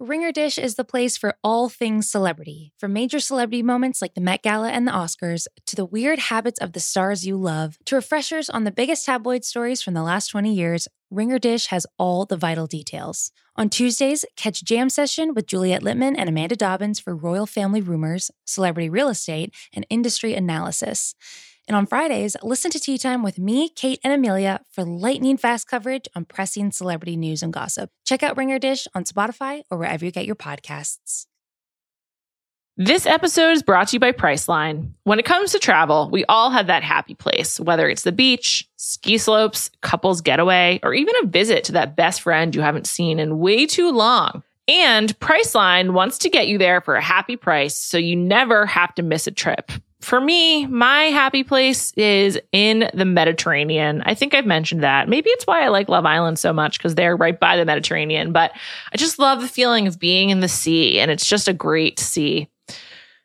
Ringer Dish is the place for all things celebrity, from major celebrity moments like the Met Gala and the Oscars, to the weird habits of the stars you love, to refreshers on the biggest tabloid stories from the last 20 years. Ringer Dish has all the vital details. On Tuesdays, catch Jam Session with Juliet Litman and Amanda Dobbins for royal family rumors, celebrity real estate, and industry analysis. And on Fridays, listen to Tea Time with me, Kate, and Amelia for lightning fast coverage on pressing celebrity news and gossip. Check out Ringer Dish on Spotify or wherever you get your podcasts. This episode is brought to you by Priceline. When it comes to travel, we all have that happy place, whether it's the beach, ski slopes, couples getaway, or even a visit to that best friend you haven't seen in way too long. And Priceline wants to get you there for a happy price so you never have to miss a trip. For me, my happy place is in the Mediterranean. I think I've mentioned that. Maybe it's why I like Love Island so much because they're right by the Mediterranean, but I just love the feeling of being in the sea and it's just a great sea.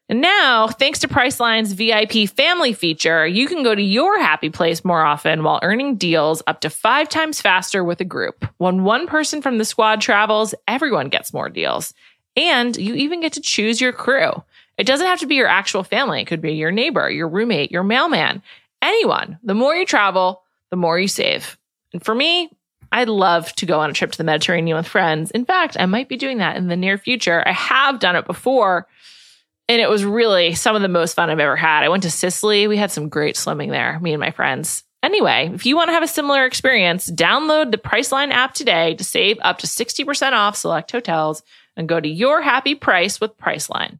And now, thanks to Priceline's VIP family feature, you can go to your happy place more often while earning deals up to five times faster with a group. When one person from the squad travels, everyone gets more deals. And you even get to choose your crew. It doesn't have to be your actual family. It could be your neighbor, your roommate, your mailman, anyone. The more you travel, the more you save. And for me, I'd love to go on a trip to the Mediterranean with friends. In fact, I might be doing that in the near future. I have done it before, and it was really some of the most fun I've ever had. I went to Sicily. We had some great swimming there, me and my friends. Anyway, if you want to have a similar experience, download the Priceline app today to save up to 60% off select hotels and go to your happy price with Priceline.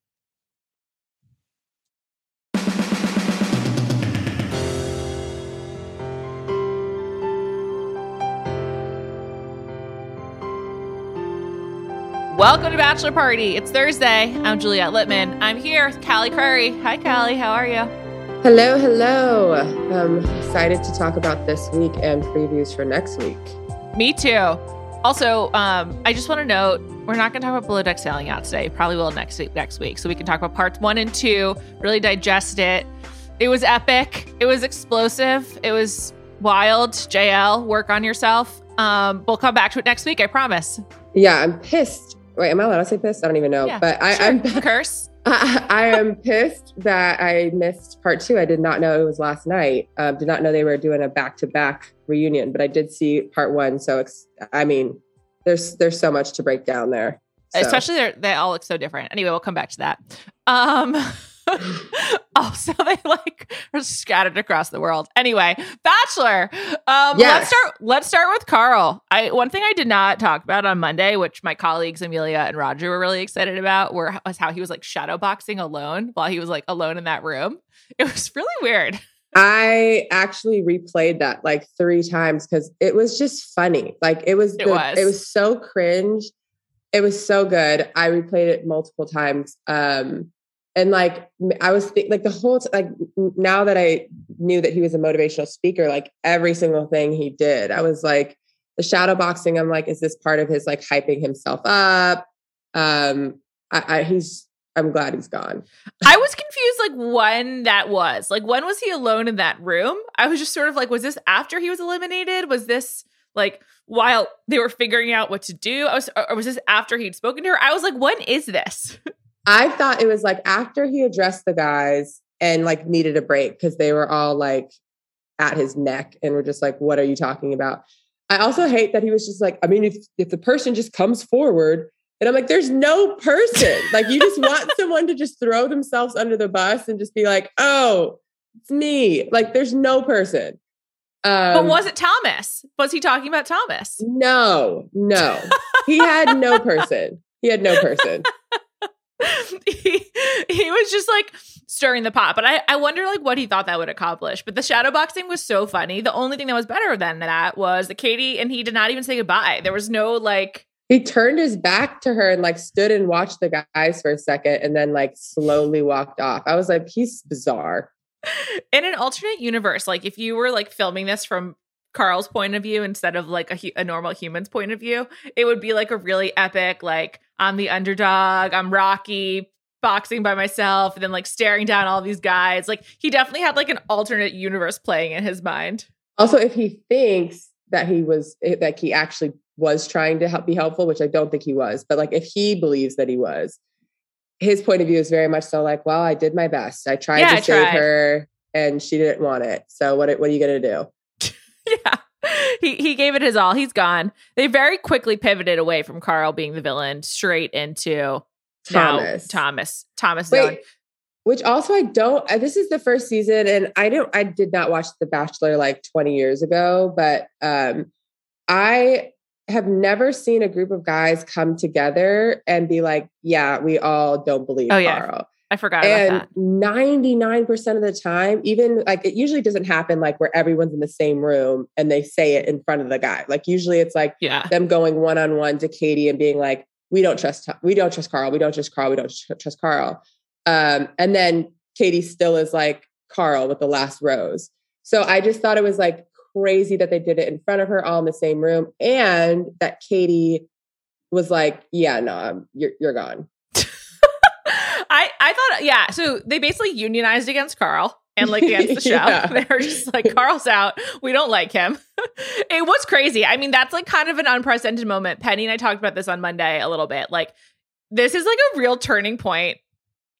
Welcome to Bachelor Party. It's Thursday. I'm Juliet Litman. I'm here with Callie Curry. Hi, Callie. How are you? Hello, hello. I'm excited to talk about this week and previews for next week. Me too. Also, um, I just want to note we're not going to talk about Below Deck Sailing Out today. Probably will next week. Next week, so we can talk about parts one and two. Really digest it. It was epic. It was explosive. It was wild. JL, work on yourself. Um, we'll come back to it next week. I promise. Yeah, I'm pissed Wait, am I allowed to say pissed? I don't even know. Yeah, but I, sure. I'm curse. I, I, am pissed that I missed part two. I did not know it was last night. Um, did not know they were doing a back to back reunion, but I did see part one. So it's, I mean, there's there's so much to break down there. So. Especially they they all look so different. Anyway, we'll come back to that. Um, also, they like are scattered across the world. Anyway, Bachelor. Um, yes. Let's start. Let's start with Karl. I one thing I did not talk about on Monday, which my colleagues Amelia and Roger were really excited about, were was how he was like shadowboxing alone while he was like alone in that room. It was really weird. I actually replayed that like three times because it was just funny. Like it was, it was, it was so cringe. It was so good. I replayed it multiple times. Um, and like I was th- like the whole t- like now that I knew that he was a motivational speaker, like every single thing he did, I was like the shadow boxing. I'm like, is this part of his like hyping himself up? Um, I, I he's I'm glad he's gone. I was confused, like when that was. Like when was he alone in that room? I was just sort of like, was this after he was eliminated? Was this like while they were figuring out what to do? I was, or was this after he'd spoken to her? I was like, when is this? I thought it was like after he addressed the guys and like needed a break because they were all like at his neck and were just like, what are you talking about? I also hate that he was just like, I mean, if if the person just comes forward, and I'm like, there's no person. like you just want someone to just throw themselves under the bus and just be like, oh, it's me. Like there's no person. Um, but was it Thomas? Was he talking about Thomas? No, no. he had no person. He had no person. he, he was just like stirring the pot. But I, I wonder like what he thought that would accomplish. But the shadow boxing was so funny. The only thing that was better than that was that Katie and he did not even say goodbye. There was no like He turned his back to her and like stood and watched the guys for a second and then like slowly walked off. I was like, he's bizarre. In an alternate universe, like if you were like filming this from Karl's point of view instead of like a, a normal human's point of view, it would be like a really epic, like I'm the underdog, I'm Rocky, boxing by myself, and then like staring down all these guys. Like he definitely had like an alternate universe playing in his mind. Also, if he thinks that he was eh, that he actually was trying to help be helpful, which I don't think he was, but like if he believes that he was, his point of view is very much so like, well, I did my best. I tried Yeah, to I save tried. her and she didn't want it. So what what are you gonna do? yeah. He he gave it his all. He's gone. They very quickly pivoted away from Karl being the villain straight into Thomas. Thomas. Thomas. Wait, which also I don't. uh, This is the first season, and I don't. I did not watch The Bachelor like 20 years ago, but um, I have never seen a group of guys come together and be like, "Yeah, we all don't believe Oh, yeah. Karl." I forgot about And that. 99% of the time, even like it usually doesn't happen like where everyone's in the same room and they say it in front of the guy. Like usually it's like Yeah. them going one on one to Katie and being like, "We don't trust, we don't trust Karl. We don't trust Karl. We don't trust Karl." Um, and then Katie still is like Karl with the last rose. So I just thought it was like crazy that they did it in front of her, all in the same room, and that Katie was like, "Yeah, no, you're you're gone." I thought yeah. So they basically unionized against Karl and like against the show. Yeah. They were just like Karl's out. We don't like him. it was crazy. I mean, that's like kind of an unprecedented moment. Penny and I talked about this on Monday a little bit. Like this is like a real turning point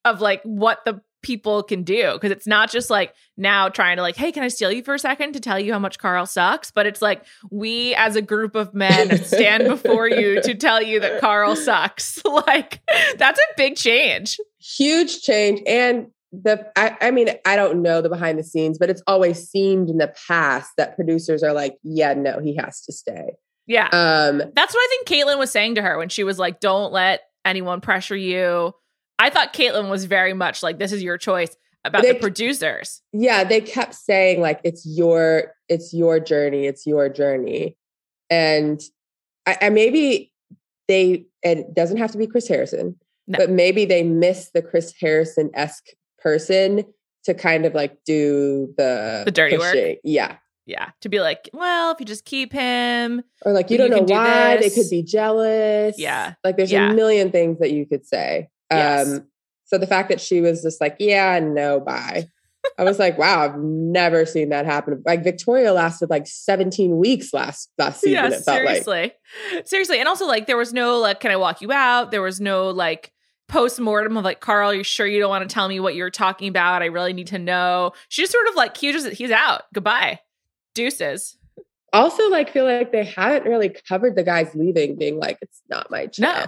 of like what the people can do. Because it's not just like now trying to like hey can i steal you for a second to tell you how much karl sucks? But it's like we as a group of men stand before you to tell you that karl sucks. Like that's a big change. Huge change. And the I, I mean i don't know the behind the scenes but it's always seemed in the past that producers are like yeah no he has to stay. Yeah. Um That's what I think Kaitlyn was saying to her when she was like, "Don't let anyone pressure you." I thought Kaitlyn was very much like, "This is your choice." About They- the producers, yeah they kept saying like it's your it's your journey it's your journey and i, I maybe they it doesn't have to be chris harrison No. but maybe they miss the chris harrison-esque person to kind of like do the The dirty work? yeah yeah, to be like, "Well, if you just keep him, or like you You don't know can do why they could be jealous Yeah. like there's Yeah. a million things that you could say Yes. um so the fact that she was just like yeah no bye i was like wow i've never seen that happen like victoria lasted like 17 weeks last last season yeah, it felt like seriously, seriously." And also, like, there was no like, "Can I walk you out?" There was no like post mortem of like, "Karl, are you sure you don't want to tell me what you're talking about? I really need to know." She just sort of like, he just he's out. Goodbye, deuces. also like feel like they haven't really covered the guys leaving being like it's not my chance. No.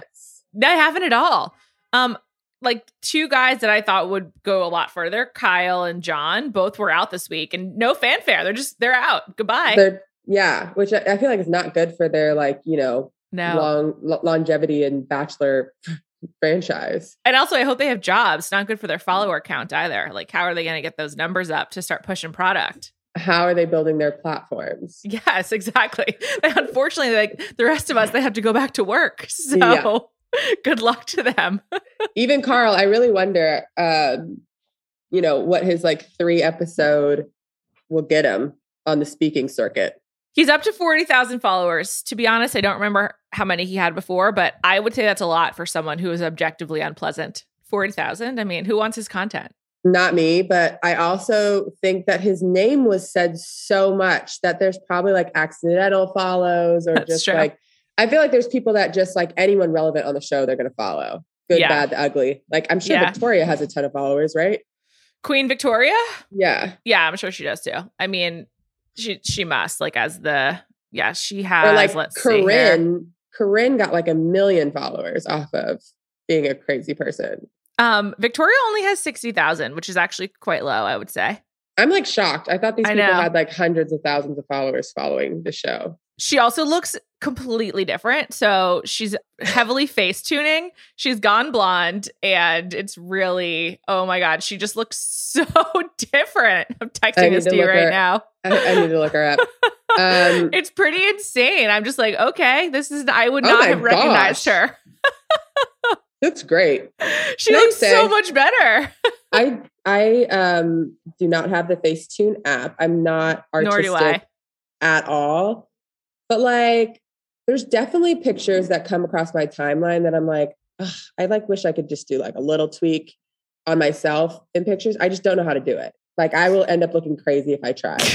They haven't at all. Um, like two guys that I thought would go a lot further, Kyle and John, both were out this week, and no fanfare. They're just they're out. Goodbye. they're yeah which I, I feel like is not good for their like you know no. long lo- longevity and bachelor franchise and also, I hope they have jobs. Not good for their follower count either. Like, how are they going to get those numbers up to start pushing product? how are they building their platforms Yes, exactly. Unfortunately, like the rest of us, they have to go back to work. So, Yeah. good luck to them. even Karl, I really wonder, um, you know, what his like three episode will get him on the speaking circuit. He's up to 40,000 followers. To be honest, I don't remember how many he had before, but I would say that's a lot for someone who is objectively unpleasant. 40,000? I mean, who wants his content? Not me, but I also think that his name was said so much that there's probably like accidental follows or That's just true. like, I feel like there's people that just like anyone relevant on the show, they're going to follow. Good, Yeah. bad, the ugly. Like I'm sure Yeah. Victoria has a ton of followers, right? Queen Victoria? Yeah. Yeah, I'm sure she does too. I mean, she she must like as the yeah, she has or like let's see here. Corinne, Corinne got like a million followers off of being a crazy person. Um Victoria only has 60,000, which is actually quite low, I would say. I'm like shocked. I thought these people had like hundreds of thousands of followers following the show. She also looks completely different. So she's heavily face tuning. She's gone blonde and it's really, oh my God, she just looks so different. I'm texting this to, you right her, now. I, I, need to look her up. Um, it's pretty insane. I'm just like, okay, this is, I would oh not oh have recognized gosh. her. That's great. She Can looks so much better. I I um do not have the Facetune app. I'm not artistic at all. But like there's definitely pictures that come across my timeline that I'm like, I like wish I could just do like a little tweak on myself in pictures. I just don't know how to do it. Like I will end up looking crazy if I try.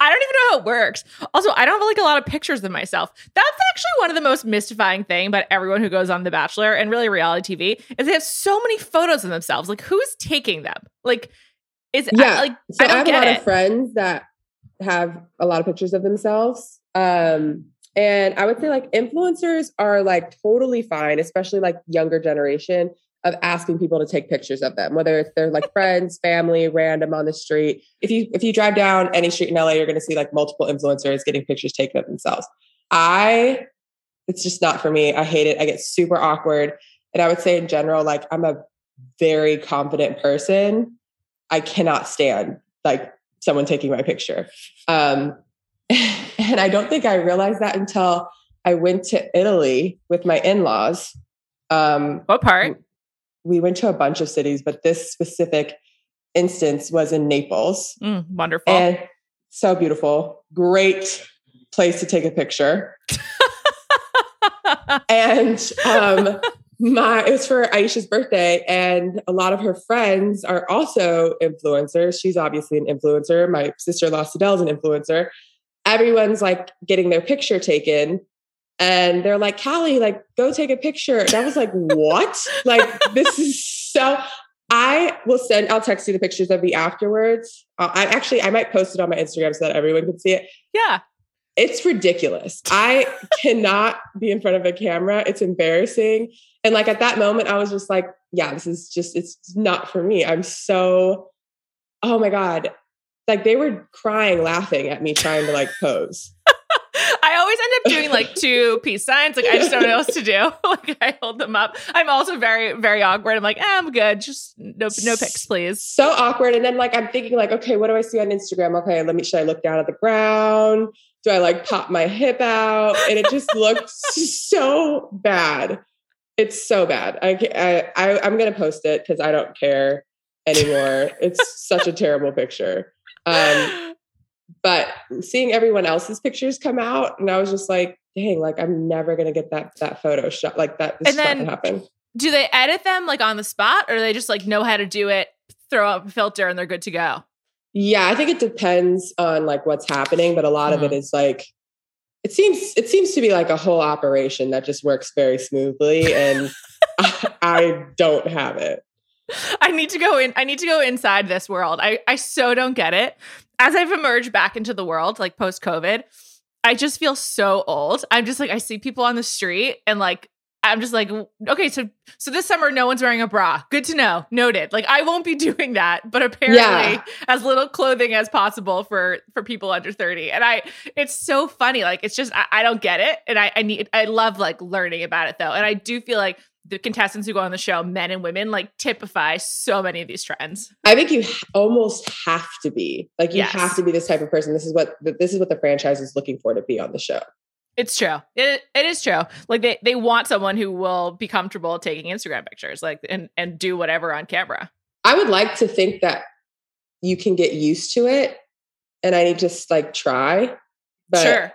I don't even know how it works. Also, I don't have like a lot of pictures of myself. That's actually one of the most mystifying thing about everyone who goes on The Bachelor and really reality TV is they have so many photos of themselves. Like who's taking them? Like is yeah. I, like so I, I have a lot it. of friends that have a lot of pictures of themselves. Um, and I would say like influencers are like totally fine, especially like younger generation of asking people to take pictures of them, whether it's they're like friends, family, random on the street. If you if you drive down any street in LA, you're going to see like multiple influencers getting pictures taken of themselves. I, it's just not for me. I hate it. I get super awkward, and I would say in general, like I'm a very confident person. I cannot stand like someone taking my picture. Um, and I don't think I realized that until I went to Italy with my in laws. Um, what part? We went to a bunch of cities, but this specific instance was in Naples. Mm, wonderful. And so beautiful. Great place to take a picture. and um, my it was for Aisha's birthday, and a lot of her friends are also influencers. She's obviously an influencer. My sister-in-law is an influencer. Everyone's like getting their picture taken. And they're like, Callie, like, go take a picture. And I was like, what? like, this is so I will send, I'll text you the pictures of me afterwards. Uh, I actually, I might post it on my Instagram so that everyone can see it. Yeah. It's ridiculous. I cannot be in front of a camera. It's embarrassing. And like at that moment, I was just like, yeah, this is just, it's not for me. I'm so, oh my God. Like they were crying, laughing at me trying to like pose. I always end up doing like two peace signs. Like I just don't know what else to do. like I hold them up. I'm also very, very awkward. I'm like, eh, I'm good. Just no, no pics, please. So awkward. And then like I'm thinking like, okay, what do I see on Instagram? Okay, let me. Should I look down at the ground? Do I like pop my hip out? And it just looked so bad. It's so bad. I, I, I I'm gonna post it because I don't care anymore. it's such a terrible picture. Um, but seeing everyone else's pictures come out, and I was just like, dang, like I'm never gonna get that that photo shot like that. And then happen. Do they edit them like on the spot, or they just like know how to do it, throw up a filter, and they're good to go? Yeah, I think it depends on like what's happening, but a lot mm-hmm. of it mm-hmm. like it seems it seems to be like a whole operation that just works very smoothly and I, I don't have it I need to go in I need to go inside this world. I I so don't get it. As I've emerged back into the world like post COVID, I just feel so old. I'm just like I see people on the street and like I'm just like, okay, so so this summer no one's wearing a bra. Good to know. Noted. Like I won't be doing that, but apparently yeah. as little clothing as possible for for people under 30. And I it's so funny. Like it's just I, I don't get it. And I, I need I love like learning about it though. And I do feel like the contestants who go on the show, men and women, like typify so many of these trends. I think you almost have to be like you yes. have to be this type of person. This is what this is what the franchise is looking for to be on the show. It's true. It it is true. Like they they want someone who will be comfortable taking Instagram pictures, like and and do whatever on camera. I would like to think that you can get used to it, and I need to just like try. But sure.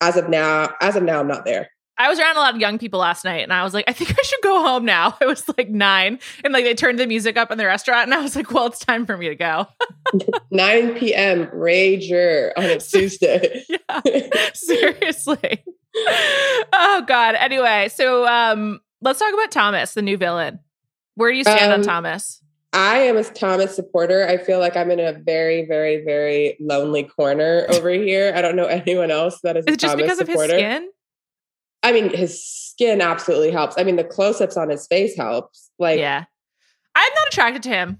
As of now, as of now, I'm not there. I was around a lot of young people last night and I was like, I think I should go home now. It was like nine and like they turned the music up in the restaurant and I was like, well, it's time for me to go. 9 p.m. Rager on a Tuesday. yeah, seriously. oh God. Anyway, so um, let's talk about Thomas, the new villain. Where do you stand um, on Thomas? I am a Thomas supporter. I feel like I'm in a very, very, very lonely corner over here. I don't know anyone else that is. Is it just because supporter. of his skin? I mean, his skin absolutely helps. I mean, the close ups on his face helps. Like, yeah, I'm not attracted to him.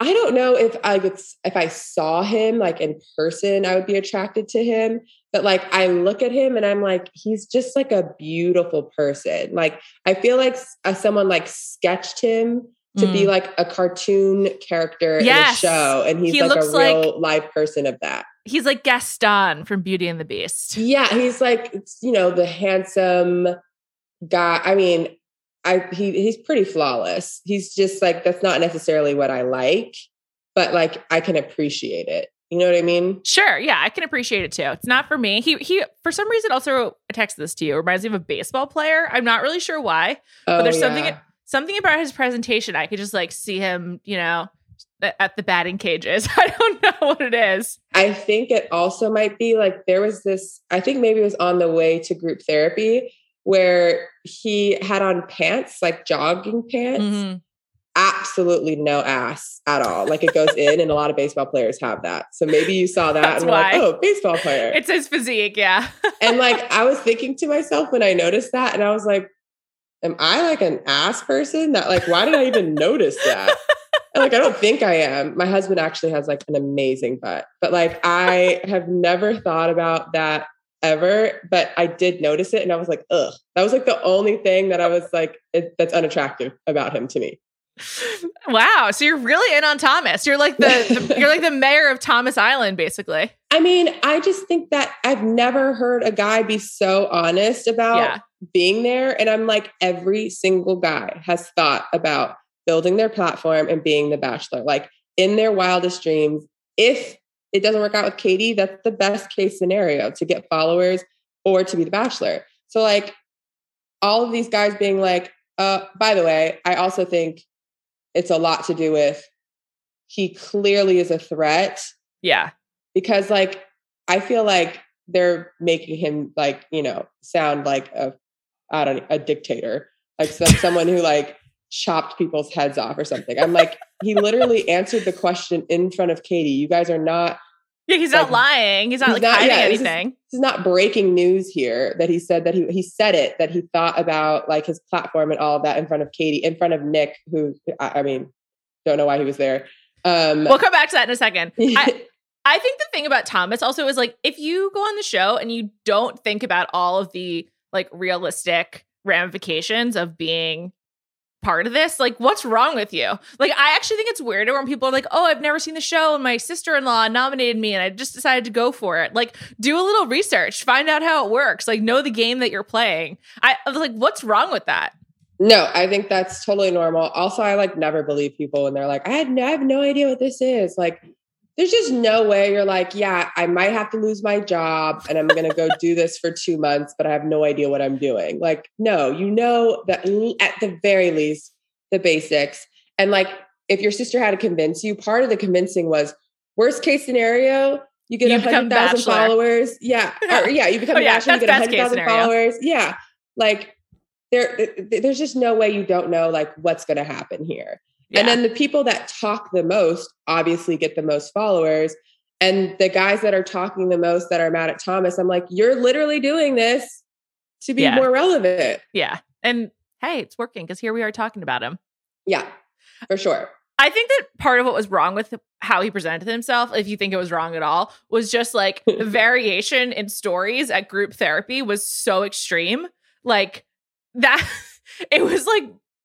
I don't know if I would if I saw him like in person, I would be attracted to him. But like I look at him and I'm like, he's just like a beautiful person. Like I feel like uh, someone like sketched him to mm. be like a cartoon character yes. in a show, and he's he like a real like, live person of that. He's like Gaston from Beauty and the Beast. Yeah, he's like you know the handsome guy. I mean, I he he's pretty flawless. He's just like that's not necessarily what I like, but like I can appreciate it. You know what I mean? Sure. Yeah, I can appreciate it too. It's not for me. He he for some reason also texted this to you. It reminds me of a baseball player. I'm not really sure why, oh, but there's yeah. something something about his presentation. I could just like see him, you know, at the batting cages. I don't know what it is. I think it also might be like there was this, I think maybe it was on the way to group therapy where he had on pants, like jogging pants. Mm-hmm. Absolutely no ass at all. Like it goes in, and a lot of baseball players have that. So maybe you saw that That's and were like, oh, baseball player. It's his physique, yeah. and like I was thinking to myself when I noticed that, and I was like, am I like an ass person? That like, why did I even notice that? like, I don't think I am. My husband actually has like an amazing butt, but like, I have never thought about that ever. But I did notice it, and I was like, ugh. That was like the only thing that I was like, it, that's unattractive about him to me. Wow, so you're really in on Thomas. You're like the, the you're like the mayor of Thomas Island, basically. I mean, I just think that I've never heard a guy be so honest about yeah being there. And I'm like, every single guy has thought about building their platform and being the bachelor. Like in their wildest dreams, if it doesn't work out with Katie, that's the best case scenario to get followers or to be the bachelor. So like all of these guys being like, uh, by the way, I also think it's a lot to do with he clearly is a threat. Yeah. Because like I feel like they're making him like, you know, sound like a I don't a dictator, like some, someone who like chopped people's heads off or something. I'm like, he literally answered the question in front of Katie. You guys are not. Yeah, he's like, not lying. He's not he's like not, hiding yeah, anything. This is, this is, not breaking news here that he said that he he said it that he thought about like his platform and all of that in front of Katie, in front of Nick, who I, I mean, don't know why he was there. Um, we'll come back to that in a second. I, I think the thing about Thomas also is like if you go on the show and you don't think about all of the like realistic ramifications of being part of this. Like, what's wrong with you? Like, I actually think it's weirder when people are like, oh, I've never seen the show and my sister in law nominated me and I just decided to go for it. Like, do a little research, find out how it works, like, know the game that you're playing. I, I was like, what's wrong with that? No, I think that's totally normal. Also, I like never believe people when they're like, I had no, I have no idea what this is. Like, there's just no way you're like, yeah, I might have to lose my job and I'm going to go do this for two months, but I have no idea what I'm doing. Like, no, you know that at the very least, the basics. And like, if your sister had to convince you, part of the convincing was worst case scenario, you get a hundred thousand followers. Yeah. Or, yeah. You become oh, yeah, bachelor, you get a hundred thousand followers. Yeah. Like there, there's just no way you don't know like what's going to happen here. Yeah. And then the people that talk the most obviously get the most followers. And the guys that are talking the most that are mad at Thomas, I'm like, you're literally doing this to be yeah. more relevant. Yeah. And hey, it's working because here we are talking about him. Yeah, for sure. I think that part of what was wrong with how he presented himself, if you think it was wrong at all, was just like the variation in stories at group therapy was so extreme. Like that, it was like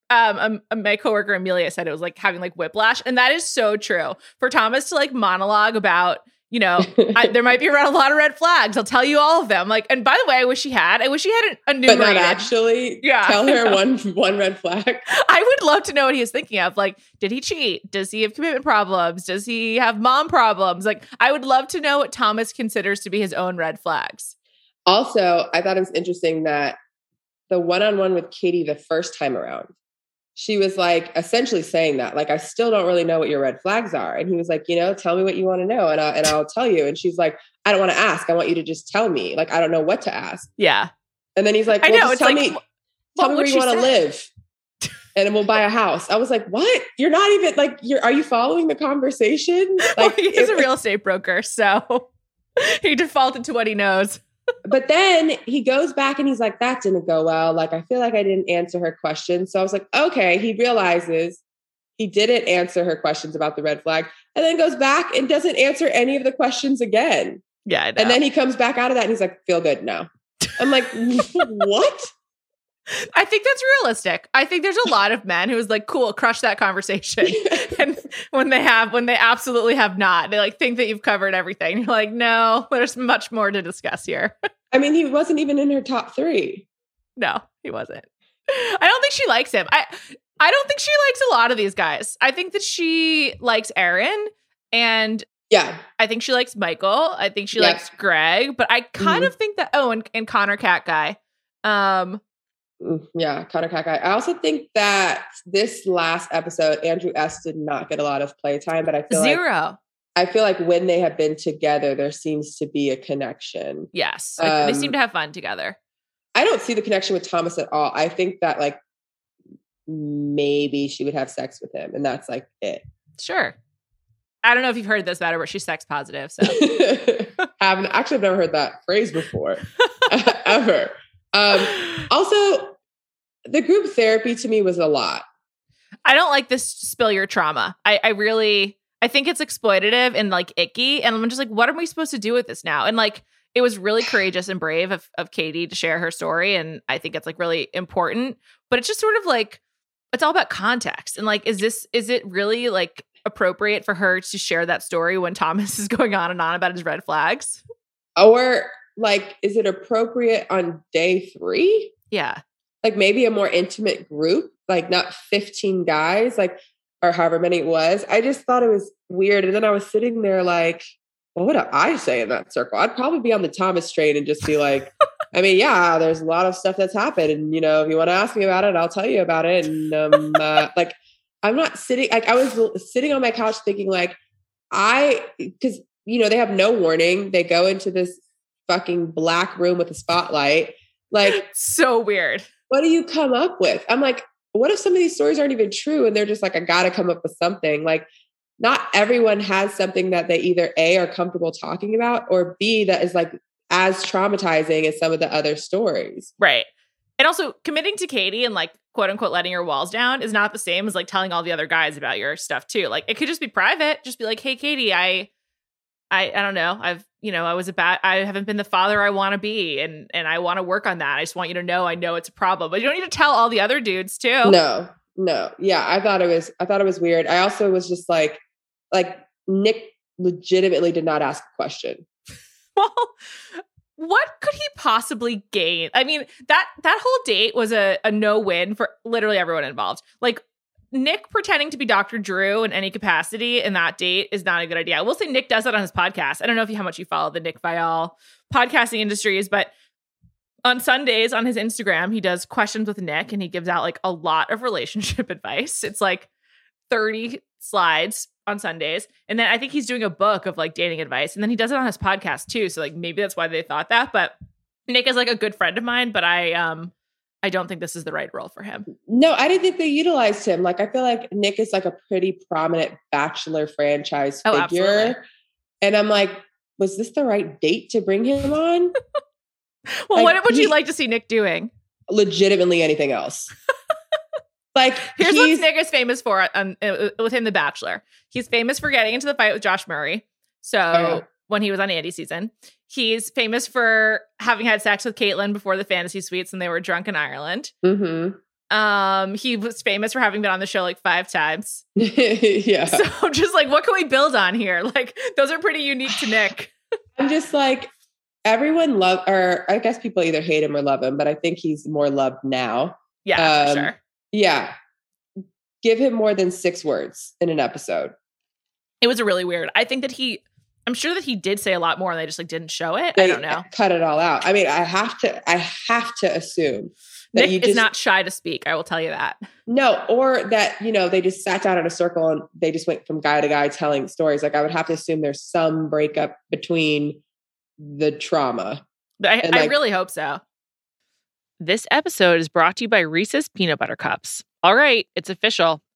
um, um, um, my coworker Amelia said it was like having like whiplash, and that is so true. For Thomas to like monologue about, you know, I, there might be around a lot of red flags. I'll tell you all of them. Like, and by the way, I wish he had. I wish he had a, a new. But not actually. Yeah, tell her one one red flag. I would love to know what he was thinking of. Like, did he cheat? Does he have commitment problems? Does he have mom problems? Like, I would love to know what Thomas considers to be his own red flags. Also, I thought it was interesting that the one on one with Katie the first time around she was like essentially saying that like i still don't really know what your red flags are. And he was like you know tell me what you want to know and, I, and i'll tell you. And she's like i don't want to ask. I want you to just tell me. Like i don't know what to ask. Yeah. And then he's like well, I know, tell like, me tell me where you want to live and we'll buy a house. I was like what? You're not even like you're are you following the conversation? Like well, he's a real estate broker so he defaulted to what he knows but then he goes back and he's like, that didn't go well. Like, I feel like I didn't answer her question. So I was like, okay, he realizes he didn't answer her questions about the red flag and then goes back and doesn't answer any of the questions again. Yeah. And then he comes back out of that and he's like, feel good now. I'm like, what? I think that's realistic. I think there's a lot of men who's like, cool, crush that conversation. and when they have, when they absolutely have not, they like think that you've covered everything. You're like, no, there's much more to discuss here. I mean, he wasn't even in her top three. No, he wasn't. I don't think she likes him. I I don't think she likes a lot of these guys. I think that she likes Aaron and yeah. I think she likes Michael. I think she likes Greg, but I kind mm-hmm. of think that oh and, and Connor Cat guy. Um mm, yeah, Connor Cat guy. I also think that this last episode, Andrew S did not get a lot of playtime, but I feel zero. Like, I feel like when they have been together, there seems to be a connection. Yes. Um, they seem um, to have fun together. I don't see the connection with Thomas at all. I think that like maybe she would have sex with him and that's like it. Sure. I don't know if you've heard this about her, but she's sex positive. So I've actually I've never heard that phrase before. ever. Um also the group therapy to me was a lot. I don't like this spill your trauma. I, I really I think it's exploitative and like icky. And I'm just like, what are we supposed to do with this now? And like it was really courageous and brave of, of Katie to share her story. And I think it's like really important. But it's just sort of like it's all about context. And like, is this is it really like appropriate for her to share that story when Thomas is going on and on about his red flags? Or like, is it appropriate on day three? Yeah. Like maybe a more intimate group, like not 15 guys, like or however many it was. I just thought it was weird. And then I was sitting there like, well, what would I say in that circle? I'd probably be on the Thomas train and just be like, I mean, yeah, there's a lot of stuff that's happened. And, you know, if you want to ask me about it, I'll tell you about it. And, um, uh, like, I'm not sitting, like, I was sitting on my couch thinking, like, I, because, you know, they have no warning. They go into this fucking black room with a spotlight. Like, so weird. What do you come up with? I'm like, what if some of these stories aren't even true? And they're just like, I got to come up with something. Like, not everyone has something that they either A are comfortable talking about or B that is like as traumatizing as some of the other stories. Right. And also committing to Katie and like quote unquote letting your walls down is not the same as like telling all the other guys about your stuff too. Like it could just be private. Just be like, hey Katie, I I I don't know. I've you know, I was a bad I haven't been the father I want to be and and I want to work on that. I just want you to know I know it's a problem. But you don't need to tell all the other dudes too. No. No. Yeah, I thought it was I thought it was weird. I also was just like like Nick legitimately did not ask a question. well, what could he possibly gain? I mean, that that whole date was a, a no win for literally everyone involved. Like Nick pretending to be Dr. Drew in any capacity in that date is not a good idea. I will say Nick does that on his podcast. I don't know if you, how much you follow the Nick Viall podcasting industries, but on Sundays on his Instagram, he does questions with Nick and he gives out like a lot of relationship advice. It's like 30 slides on Sundays. And then I think he's doing a book of like dating advice. And then he does it on his podcast too. So like maybe that's why they thought that. But Nick is like a good friend of mine, but I um I don't think this is the right role for him. No, I didn't think they utilized him. Like I feel like Nick is like a pretty prominent bachelor franchise oh, figure. Absolutely. And I'm like, was this the right date to bring him on? well, like, what would he, you like to see Nick doing? Legitimately anything else. Like here's what Nick is famous for um, uh, with him, The Bachelor. He's famous for getting into the fight with Josh Murray. So oh. When he was on Andi season, he's famous for having had sex with Kaitlyn before the fantasy suites and they were drunk in Ireland. Mm-hmm. Um, he was famous for having been on the show like five times. yeah. So just like, what can we build on here? Like, those are pretty unique to Nick. I'm just like, everyone love, or I guess people either hate him or love him, but I think he's more loved now. Yeah, um, sure. Yeah. Give him more than six words in an episode. It was a really weird. I think that he I'm sure that he did say a lot more and they just like didn't show it. They I don't know. Cut it all out. I mean, I have to I have to assume that Nick just, is not shy to speak. I will tell you that. No, or that, you know, they just sat down in a circle and they just went from guy to guy telling stories. Like I would have to assume there's some breakup between the trauma. I, I really hope so. This episode is brought to you by Reese's Peanut Butter Cups. All right, it's official.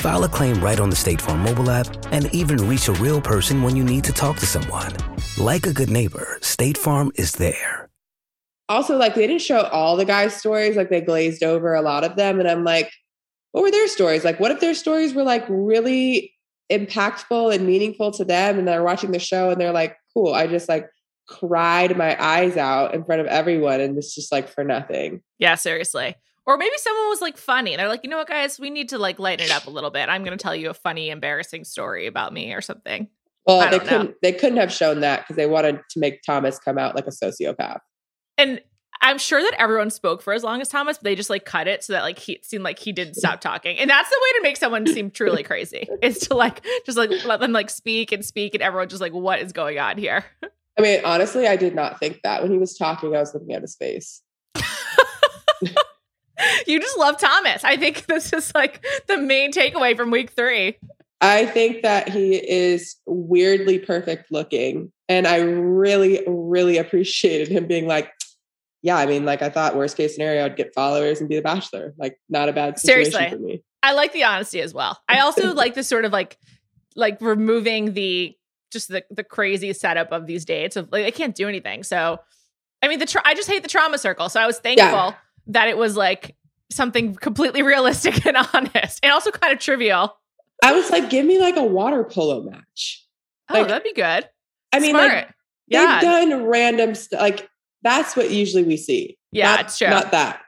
File a claim right on the State Farm mobile app and even reach a real person when you need to talk to someone. Like a good neighbor, State Farm is there also like they didn't show all the guys' stories, like they glazed over a lot of them. And I'm like, what were their stories? Like, what if their stories were like really impactful and meaningful to them? And they're watching the show and they're like, cool, I just like cried my eyes out in front of everyone and it's just like for nothing. Yeah, seriously. Or maybe someone was like funny. They're like, you know what, guys, we need to like lighten it up a little bit. I'm going to tell you a funny, embarrassing story about me or something. Well, they couldn't. Know. They couldn't have shown that because they wanted to make Thomas come out like a sociopath and I'm sure that everyone spoke for as long as Thomas, but they just like cut it so that like he seemed like he didn't stop talking. And that's the way to make someone seem truly crazy is to like just like let them like speak and speak and everyone just like what is going on here? I mean, honestly, I did not think that when he was talking, I was looking at his face. you just love Thomas. I think this is like the main takeaway from week three. I think that he is weirdly perfect looking. And I really, really appreciated him being like, yeah, I mean, like I thought worst case scenario, I'd get followers and be the bachelor. Like not a bad situation Seriously. for me. I like the honesty as well. I also like the sort of like like removing the just the the crazy setup of these dates of like they can't do anything. So I mean the tra- I just hate the trauma circle. So I was thankful yeah. That it was like something completely realistic and honest and also kind of trivial. I was like, give me like a water polo match. Oh, that'd be good. I mean, Smart. like yeah. they've done random stuff. Like that's what usually we see. Yeah, not, it's true. Not that.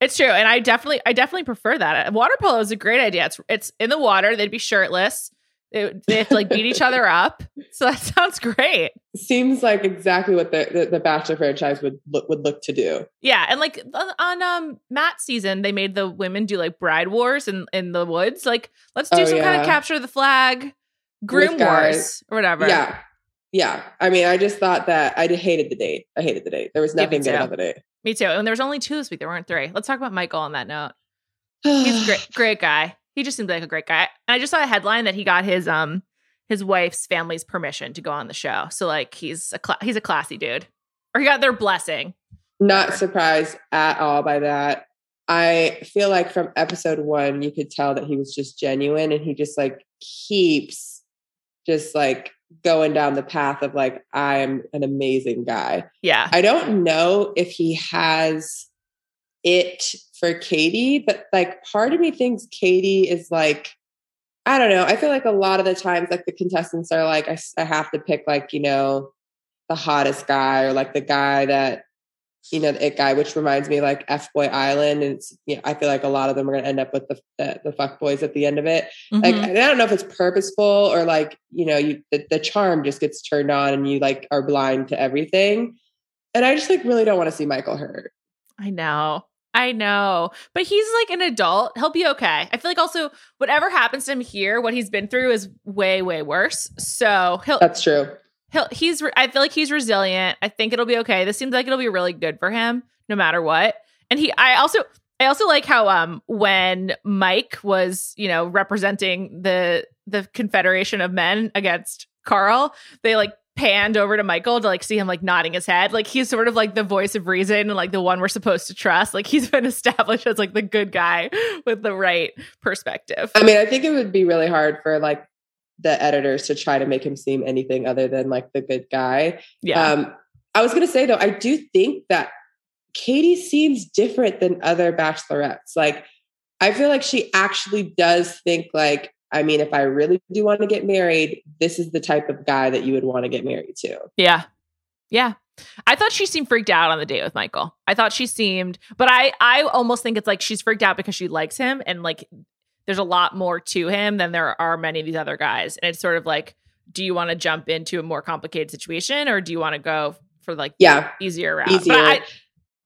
It's true, and I definitely, I definitely prefer that. Water polo is a great idea. It's it's in the water. They'd be shirtless. They, they have to like beat each other up. So that sounds great. Seems like exactly what the, the, the Bachelor franchise would look would look to do. Yeah, and like on um Matt's season, they made the women do like bride wars in in the woods. Like let's do oh, some yeah. kind of capture the flag, groom wars or whatever. Yeah, yeah, I mean, I just thought that I hated the date. I hated the date. There was nothing good about the date. Me too. And there was only two this week. There weren't three. Let's talk about Michael on that note. He's a great, great guy. He just seems like a great guy. And I just saw a headline that he got his um his wife's family's permission to go on the show. So like he's a cl- he's a classy dude, or he got their blessing. Not surprised at all by that. I feel like from episode one, you could tell that he was just genuine, and he just like keeps just like going down the path of like I'm an amazing guy. Yeah. I don't know if he has it for Katie, but like part of me thinks Katie is like I don't know. I feel like a lot of the times like the contestants are like I, I have to pick like, you know, the hottest guy or like the guy that you know, the it guy, which reminds me like F Boy Island. And it's, you know, I feel like a lot of them are going to end up with the, the, the fuck boys at the end of it. Mm-hmm. Like, I don't know if it's purposeful or like, you know, you, the, the charm just gets turned on and you like are blind to everything. And I just like really don't want to see Michael hurt. I know. I know. But he's like an adult. He'll be okay. I feel like also whatever happens to him here, what he's been through is way, way worse. So he'll That's true he'll he's I feel like he's resilient. I think it'll be okay. This seems like it'll be really good for him no matter what. And he I also I also like how um when Mike was, you know, representing the the Confederation of Men against Karl, they like panned over to Michael to like see him like nodding his head. Like he's sort of like the voice of reason and like the one we're supposed to trust. Like he's been established as like the good guy with the right perspective. I mean, I think it would be really hard for like the editors to try to make him seem anything other than like the good guy. Yeah. Um, I was going to say though, I do think that Katie seems different than other bachelorettes. Like, I feel like she actually does think like, I mean, if I really do want to get married, this is the type of guy that you would want to get married to. yeah. Yeah. I thought she seemed freaked out on the date with Michael. I thought she seemed, but I I almost think it's like she's freaked out because she likes him and like there's a lot more to him than there are many of these other guys. And it's sort of like, do you want to jump into a more complicated situation or do you want to go for like Yeah. the easier route? Easier. But I,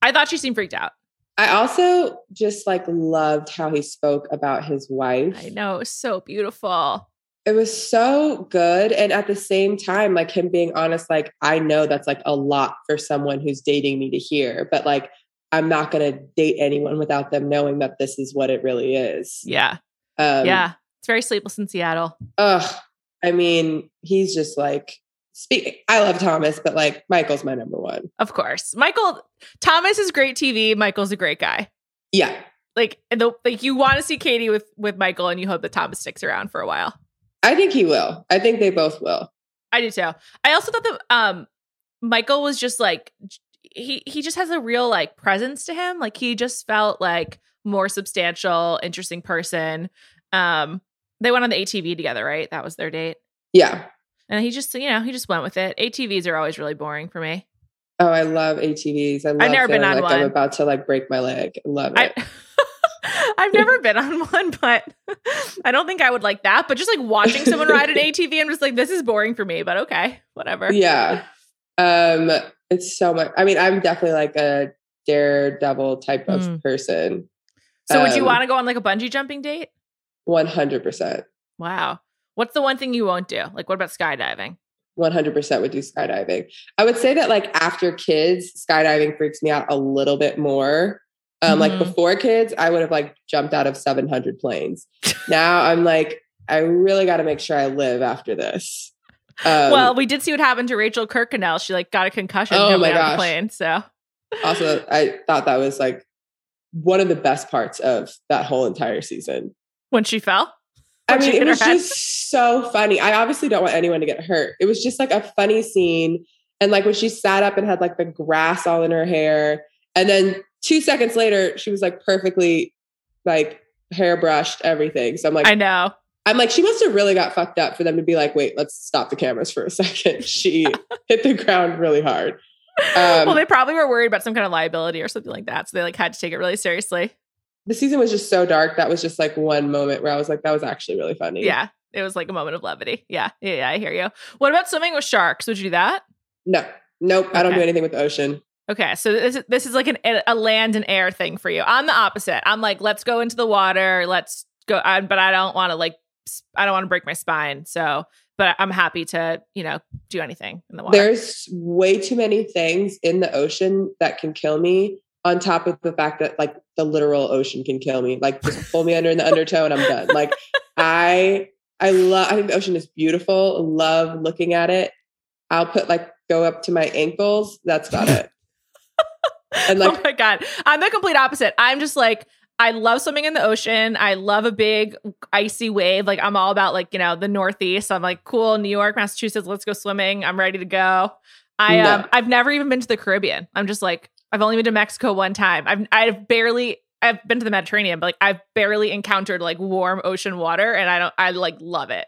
I thought she seemed freaked out. I also just like loved how he spoke about his wife. I know, it was so beautiful. It was so good. And at the same time, like him being honest, like, I know that's like a lot for someone who's dating me to hear, but like, I'm not going to date anyone without them knowing that this is what it really is. Yeah. Um, yeah. It's very sleepless in Seattle. Ugh. I mean, he's just like, speak. I love Thomas, but like, Michael's my number one. Of course. Michael Thomas is great TV. Michael's a great guy. Yeah. Like the like you want to see Katie with with Michael and you hope that Thomas sticks around for a while. I think he will. I think they both will. I do too. I also thought that um Michael was just like he he just has a real like presence to him. Like he just felt like more substantial, interesting person. Um they went on the ATV together, right? That was their date. Yeah. And he just, you know, he just went with it. ATVs are always really boring for me. Oh, I love ATVs. I love never been on like I'm about to like break my leg. I love it. I I've never been on one, but I don't think I would like that. But just like watching someone ride an ATV, I'm just like, this is boring for me, but okay, whatever. yeah. Um, it's so much. I mean, I'm definitely like a daredevil type of Mm. person. So would you Um, want to go on like a bungee jumping date? 100%. Wow. What's the one thing you won't do? Like, what about skydiving? 100% would do skydiving. I would say that like after kids, skydiving freaks me out a little bit more. Um, like Mhm. before kids, I would have like jumped out of 700 planes. now I'm like, I really got to make sure I live after this. Um, well, we did see what happened to Rachel Kirkconnell. She like got a concussion Oh coming my out of gosh. the plane. So also, I thought that was like one of the best parts of that whole entire season. when she fell, I mean, it was head. just so funny. I obviously don't want anyone to get hurt. It was just like a funny scene. And like when she sat up and had like the grass all in her hair. And then two seconds later, she was like perfectly like hairbrushed, everything. So I'm like, I know. I'm like, she must have really got fucked up for them to be like, wait, let's stop the cameras for a second. She hit the ground really hard. Um, well, they probably were worried about some kind of liability or something like that, so they like had to take it really seriously. The season was just so dark. That was just like one moment where I was like, that was actually really funny. Yeah, it was like a moment of levity. Yeah, yeah, yeah. I hear you. What about swimming with sharks? Would you do that? No, nope. I don't do anything with the ocean. Okay, so this is, this is like an, a land and air thing for you. I'm the opposite. I'm like, let's go into the water. Let's go. I, but I don't want to like, I don't want to break my spine. So, but I'm happy to, you know, do anything in the water. There's way too many things in the ocean that can kill me. On top of the fact that like the literal ocean can kill me, like just pull me under in the undertow and I'm done. Like I, I love. I think the ocean is beautiful. Love looking at it. I'll put like go up to my ankles. That's about it. And oh my god, I'm the complete opposite. I'm just like. I love swimming in the ocean. I love a big icy wave. Like I'm all about like, you know, the Northeast. I'm like, cool, New York, Massachusetts, let's go swimming. I'm ready to go. I No. um I've never even been to the Caribbean. I'm just like, I've only been to Mexico one time. I've I've barely I've been to the Mediterranean, but like I've barely encountered like warm ocean water and I don't I like love it.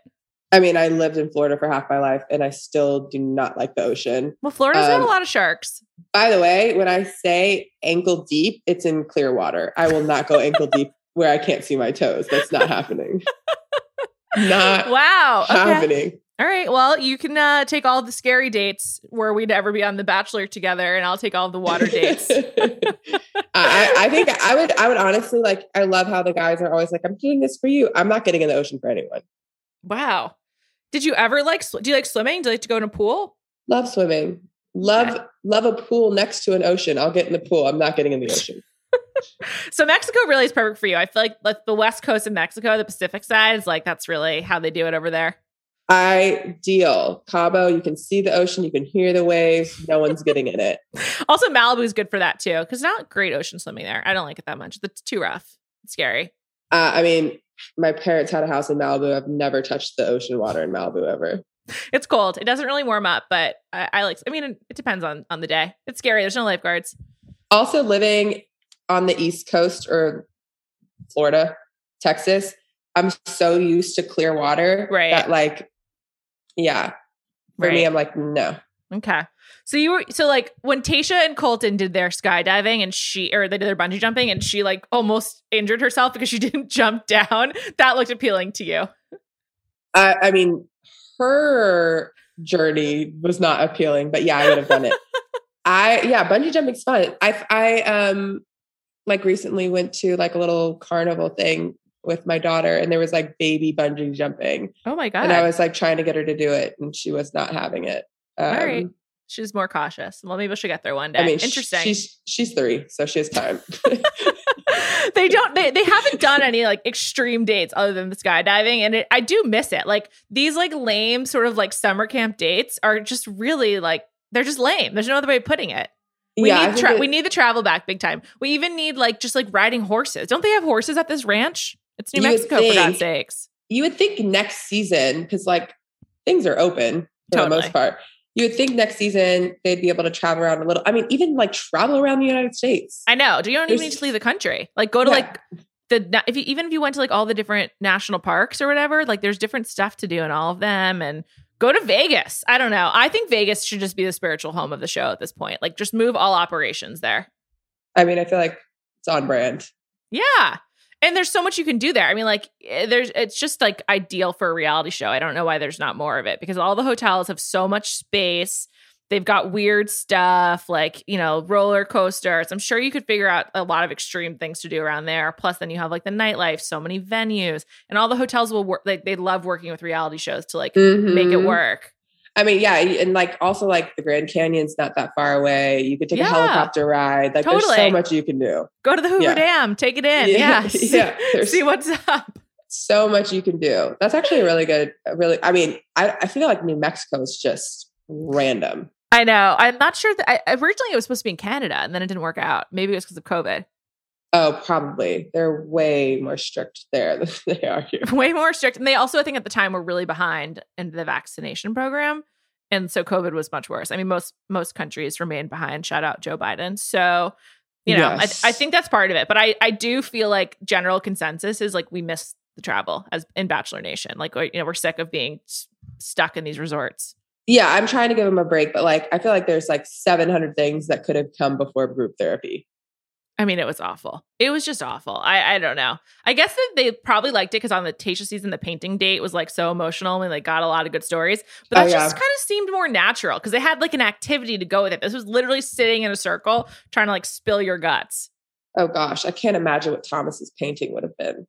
I mean, I lived in Florida for half my life, and I still do not like the ocean. Well, Florida's got a Um, lot of sharks. By the way, when I say ankle deep, it's in clear water. I will not go ankle deep where I can't see my toes. That's not happening. not Wow. Okay. happening. All right. Well, you can uh, take all the scary dates where we'd ever be on The Bachelor together, and I'll take all the water dates. I, I think I would. I would honestly like. I love how the guys are always like, "I'm doing this for you." I'm not getting in the ocean for anyone. wow. Did you ever like? Sw- do you like swimming? Do you like to go in a pool? Love swimming. Love Okay. love a pool next to an ocean. I'll get in the pool. I'm not getting in the ocean. So Mexico really is perfect for you. I feel like like the west coast of Mexico, the Pacific side, is like that's really how they do it over there. Ideal. Cabo, you can see the ocean, you can hear the waves. No one's getting in it. Also, Malibu is good for that too, because not great ocean swimming there. I don't like it that much. It's too rough. It's scary. Uh, I mean, my parents had a house in Malibu. I've never touched the ocean water in Malibu ever. It's cold. It doesn't really warm up, but I, I like. I mean, it depends on on the day. It's scary. There's no lifeguards. Also, living on the East Coast or Florida, Texas, I'm so used to clear water Right. that like, yeah, for me, I'm like, no. Okay. So you were so like when Tayshia and Colton did their skydiving and she or they did their bungee jumping and she like almost injured herself because she didn't jump down. That looked appealing to you. I, I mean, her journey was not appealing, but yeah, I would have done it. I yeah, bungee jumping's fun. I I um like recently went to like a little carnival thing with my daughter, and there was like baby bungee jumping, Oh my god. and I was like trying to get her to do it, and she was not having it. Um, All right. She's more cautious. Well, maybe she'll get there one day. I mean, Interesting. She's she's three, so she has time. they don't they, they haven't done any like extreme dates other than the skydiving and it, i do miss it like these like lame sort of like summer camp dates are just really like they're just lame there's no other way of putting it we yeah, need tra- it- we need the travel back big time we even need like just like riding horses don't they have horses at this ranch it's new You mexico for god's think. sakes you would think next season because like things are open for the most part. You would think next season they'd be able to travel around a little. I mean, even like travel around the United States. i know do you don't even need to leave the country like go to Yeah. like the if you even if you went to like all the different national parks or whatever like there's different stuff to do in all of them and go to Vegas. I don't know. I think Vegas should just be the spiritual home of the show at this point. Like just move all operations there. I mean, I feel like it's on brand. Yeah. And there's so much you can do there. I mean, like eh, there's it's just like ideal for a reality show. I don't know why there's not more of it because all the hotels have so much space. They've got weird stuff like, you know, roller coasters. I'm sure you could figure out a lot of extreme things to do around there. Plus, then you have like the nightlife, so many venues, and all the hotels will work. Like they love working with reality shows to like make it Mhm. work. I mean, yeah, and like also like the Grand Canyon's not that far away. You could take Yeah. a helicopter ride. Like there's so much you can do. Go to the Hoover Yeah. Dam, take it in. Yeah, Yeah. yeah, See what's up. So much you can do. That's actually a really good. Really, I mean, I, I feel like New Mexico is just random. I know. I'm not sure that I, originally it was supposed to be in Canada and then it didn't work out. Maybe it was because of COVID. Oh, probably. They're way more strict there than they are here. Way more strict. And they also, I think at the time, were really behind in the vaccination program. And so COVID was much worse. I mean, most most countries remained behind. Shout out Joe Biden. So, you know, Yes. I, I think that's part of it. But I, I do feel like general consensus is like we miss the travel as in Bachelor Nation. Like, you know, we're sick of being s- stuck in these resorts. Yeah, I'm trying to give them a break, but like I feel like there's like 700 things that could have come before group therapy. I mean, it was awful. It was just awful. I I don't know. I guess that they probably liked it because on the Tayshia season, the painting date was like so emotional and like got a lot of good stories. But Oh, that yeah. just kind of seemed more natural because they had like an activity to go with it. This was literally sitting in a circle trying to like spill your guts. Oh gosh, I can't imagine what Thomas's painting would have been.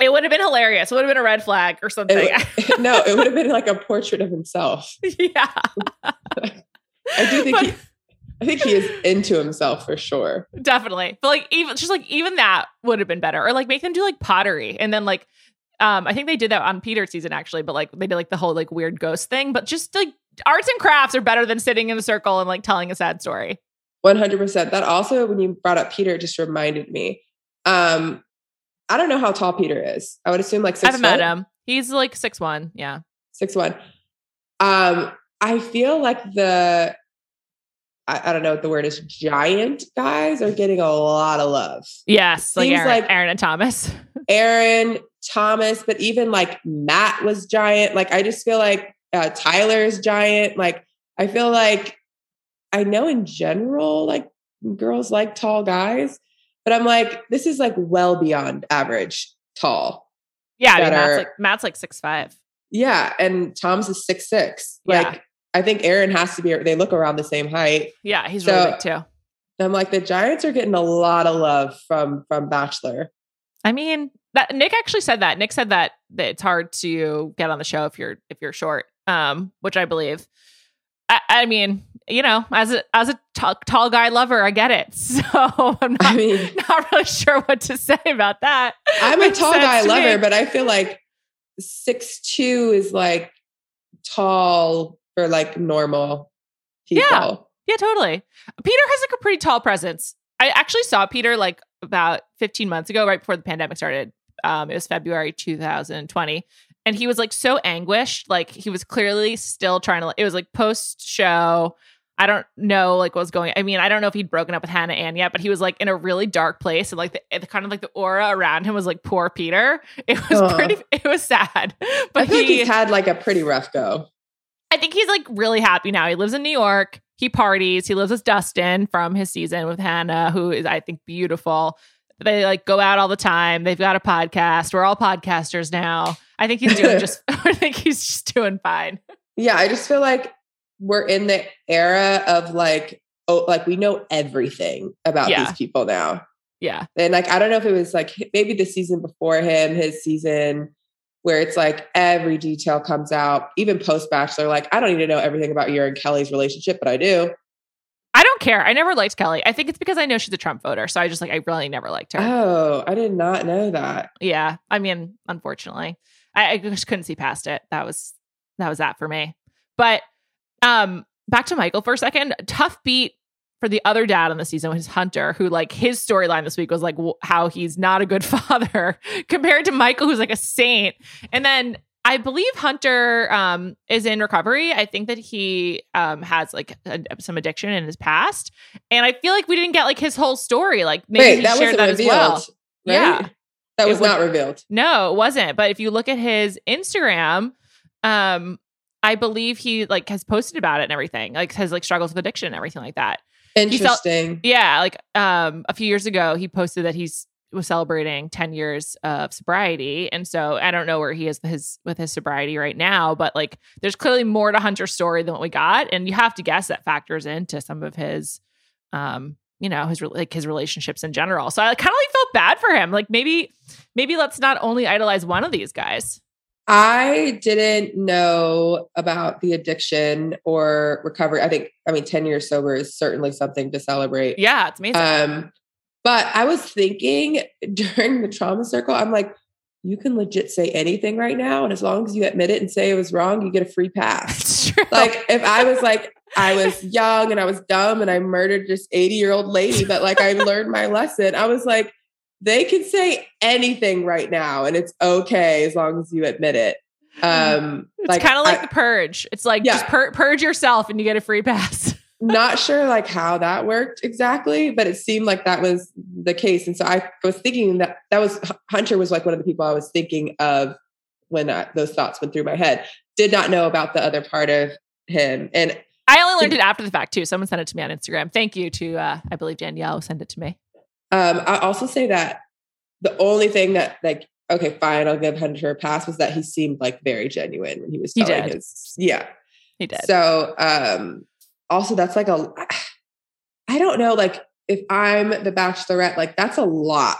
It would have been hilarious. It would have been a red flag or something. It, no, it would have been like a portrait of himself. yeah. I do think But- he, I think he is into himself for sure. Definitely. But like even just like even that would have been better. Or like make them do like pottery and then like um I think they did that on Peter's season actually, but like they did like the whole like weird ghost thing. But just like arts and crafts are better than sitting in a circle and like telling a sad story. 100%. That also, when you brought up Peter, just reminded me. Um, I don't know how tall Peter is. I would assume like I haven't met him. He's like six one. Yeah. six one. Um, I feel like the I, I don't know what the word is. Giant guys are getting a lot of love. Yes. Like Seems Aaron, like- Aaron and Thomas. Aaron, Thomas, but even like Matt was giant. Like I just feel like uh, Tyler's giant. Like I feel like I know in general, like girls like tall guys, but I'm like, this is like well beyond average tall. Yeah. I mean, Matt's are- like Matt's like six five. Yeah, and Tom's is six six. Yeah. Like I think Aaron has to be. They look around the same height. Yeah, he's So- really big too. I'm like, the Giants are getting a lot of love from from Bachelor. I mean, that Nick actually said that. Nick said that that it's hard to get on the show if you're if you're short, um, which I believe. I, I mean, you know, as a as a tall, tall guy lover, I get it. So I'm I not, mean, not really sure what to say about that. I'm a tall guy lover, me. but I feel like six two is like tall for like normal people. Yeah. Yeah, totally. Peter has like a pretty tall presence. I actually saw Peter like about 15 months ago, right before the pandemic started, Um, it was February 2020. And he was like so anguished. Like he was clearly still trying to, it was like post show. I don't know like what was going. I mean, I don't know if he'd broken up with Hannah Ann yet, but he was like in a really dark place, and like the, the kind of like the aura around him was like poor Peter. It was pretty. It was sad, I but feel like he. he's had like a pretty rough go. I think he's like really happy now. He lives in New York. He parties. He lives with Dustin from his season with Hannah, who is I think beautiful. They like go out all the time. They've got a podcast. We're all podcasters now. I think he's doing just. I think he's just doing fine. Yeah, I just feel like we're in the era of like, oh, like we know everything about Yeah. these people now. Yeah. And like, I don't know if it was like maybe the season before him, his season, where it's like every detail comes out, even post Bachelor. Like, I don't need to know everything about your and Kelly's relationship, but I do. I don't care. I never liked Kelly. I think it's because I know she's a Trump voter. So I just like I really never liked her. Oh, I did not know that. Yeah. I mean, unfortunately, I, I just couldn't see past it. That was that was that for me. But um, back to Michael for a second. Tough beat for the other dad on the season was Hunter, who like his storyline this week was like w- how he's not a good father compared to Michael, who's like a saint. And then I believe Hunter um, is in recovery. I think that he um, has like a, some addiction in his past, and I feel like we didn't get like his whole story. Like maybe Wait, he that shared that as revealed. well. Right? Yeah. That It was- not revealed. No, it wasn't. But if you look at his Instagram, um, I believe he like has posted about it and everything. Like has like struggles with addiction and everything like that. Felt- Interesting. Yeah, like um a few years ago he posted that he's was celebrating 10 years of sobriety. And so I don't know where he is with his with his sobriety right now, but like there's clearly more to Hunter's story than what we got. And you have to guess that factors into some of his um you know his like his relationships in general. So I kind of like felt bad for him. Like maybe maybe let's not only idolize one of these guys. I didn't know about the addiction or recovery. I think, I mean, 10 years sober is certainly something to celebrate. Yeah, it's amazing. Um, but I was thinking during the trauma circle, I'm like, you can legit say anything right now. And as long as you admit it and say it was wrong, you get a free pass. like if I was like, I was young and I was dumb and I murdered this 80 year old lady, but like I learned my lesson, I was like, they can say anything right now and it's okay as long as you admit it. Um, it's kind of like I- the purge. It's like Yeah. just pur- purge yourself and you get a free pass. not sure like how that worked exactly, but it seemed like that was the case. And so I was thinking that that was Hunter was like one of the people I was thinking of when I, those thoughts went through my head. Did not know about the other part of him. And I only learned it after the fact too. Someone sent it to me on Instagram. Thank you to uh, I believe Danielle sent it to me. Um, I also say that the only thing that like, okay, fine, I'll give Hunter a pass was that he seemed like very genuine when he was He telling did. his, yeah. He did. So um also that's like a I don't know, like if I'm the bachelorette, like that's a lot.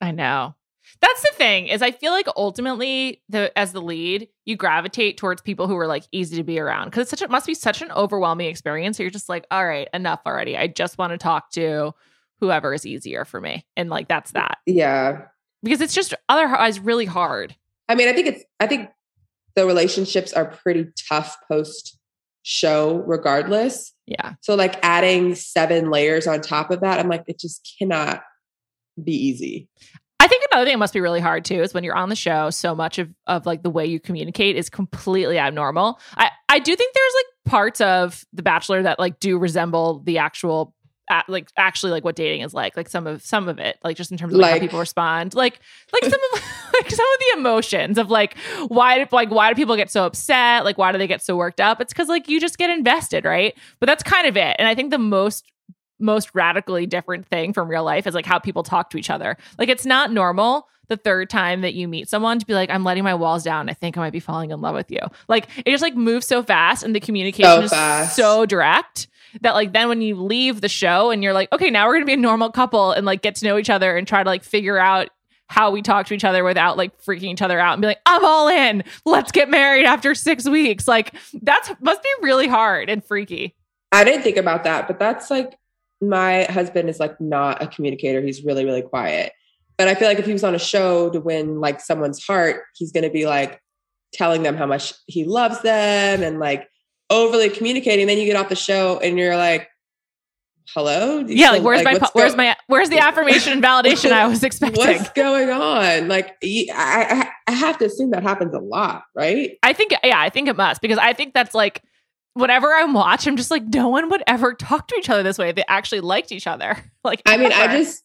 I know. That's the thing is I feel like ultimately the as the lead, you gravitate towards people who are like easy to be around because it's such a, it must be such an overwhelming experience. So you're just like, all right, enough already. I just want to talk to whoever is easier for me. And like that's that. Yeah. Because it's just otherwise really hard. I mean, I think it's I think the relationships are pretty tough post show regardless. Yeah. So like adding seven layers on top of that, I'm like, it just cannot be easy. I think another thing that must be really hard too is when you're on the show, so much of, of like the way you communicate is completely abnormal. I, I do think there's like parts of The Bachelor that like do resemble the actual a like actually like what dating is like like some of some of it like just in terms of like, how people respond. Like like some of like some of the emotions of like why do like why do people get so upset? Like why do they get so worked up? It's because like you just get invested right? But that's kind of it. And i think the most most radically different thing from real life is like how people talk to each other. Like it's not normal the third time that you meet someone to be like, I'm letting my walls down. I think I might be falling in love with you. Like it just like moves so fast and the communication So is so direct that like then when you leave the show and you're like, okay, now we're gonna be a normal couple and like get to know each other and try to like figure out how we talk to each other without like freaking each other out and be like, I'm all in. Let's get married after six weeks. Like that's must be really hard and freaky. I didn't think about that, but that's like my husband is like not a communicator. He's really, really quiet. But I feel like if he was on a show to win like someone's heart, he's to be like telling them how much he loves them and like overly communicating. Then you get off the show and you're like, hello? You Yeah, like where's my what's where's go- my where's the affirmation and validation I was expecting? What's going on? Like, I I have to assume that happens a lot, right? I think yeah, I think it must because I think that's like whenever I'm watch, I'm just like no one would ever talk to each other this way. if They actually liked each other. Like I mean, I just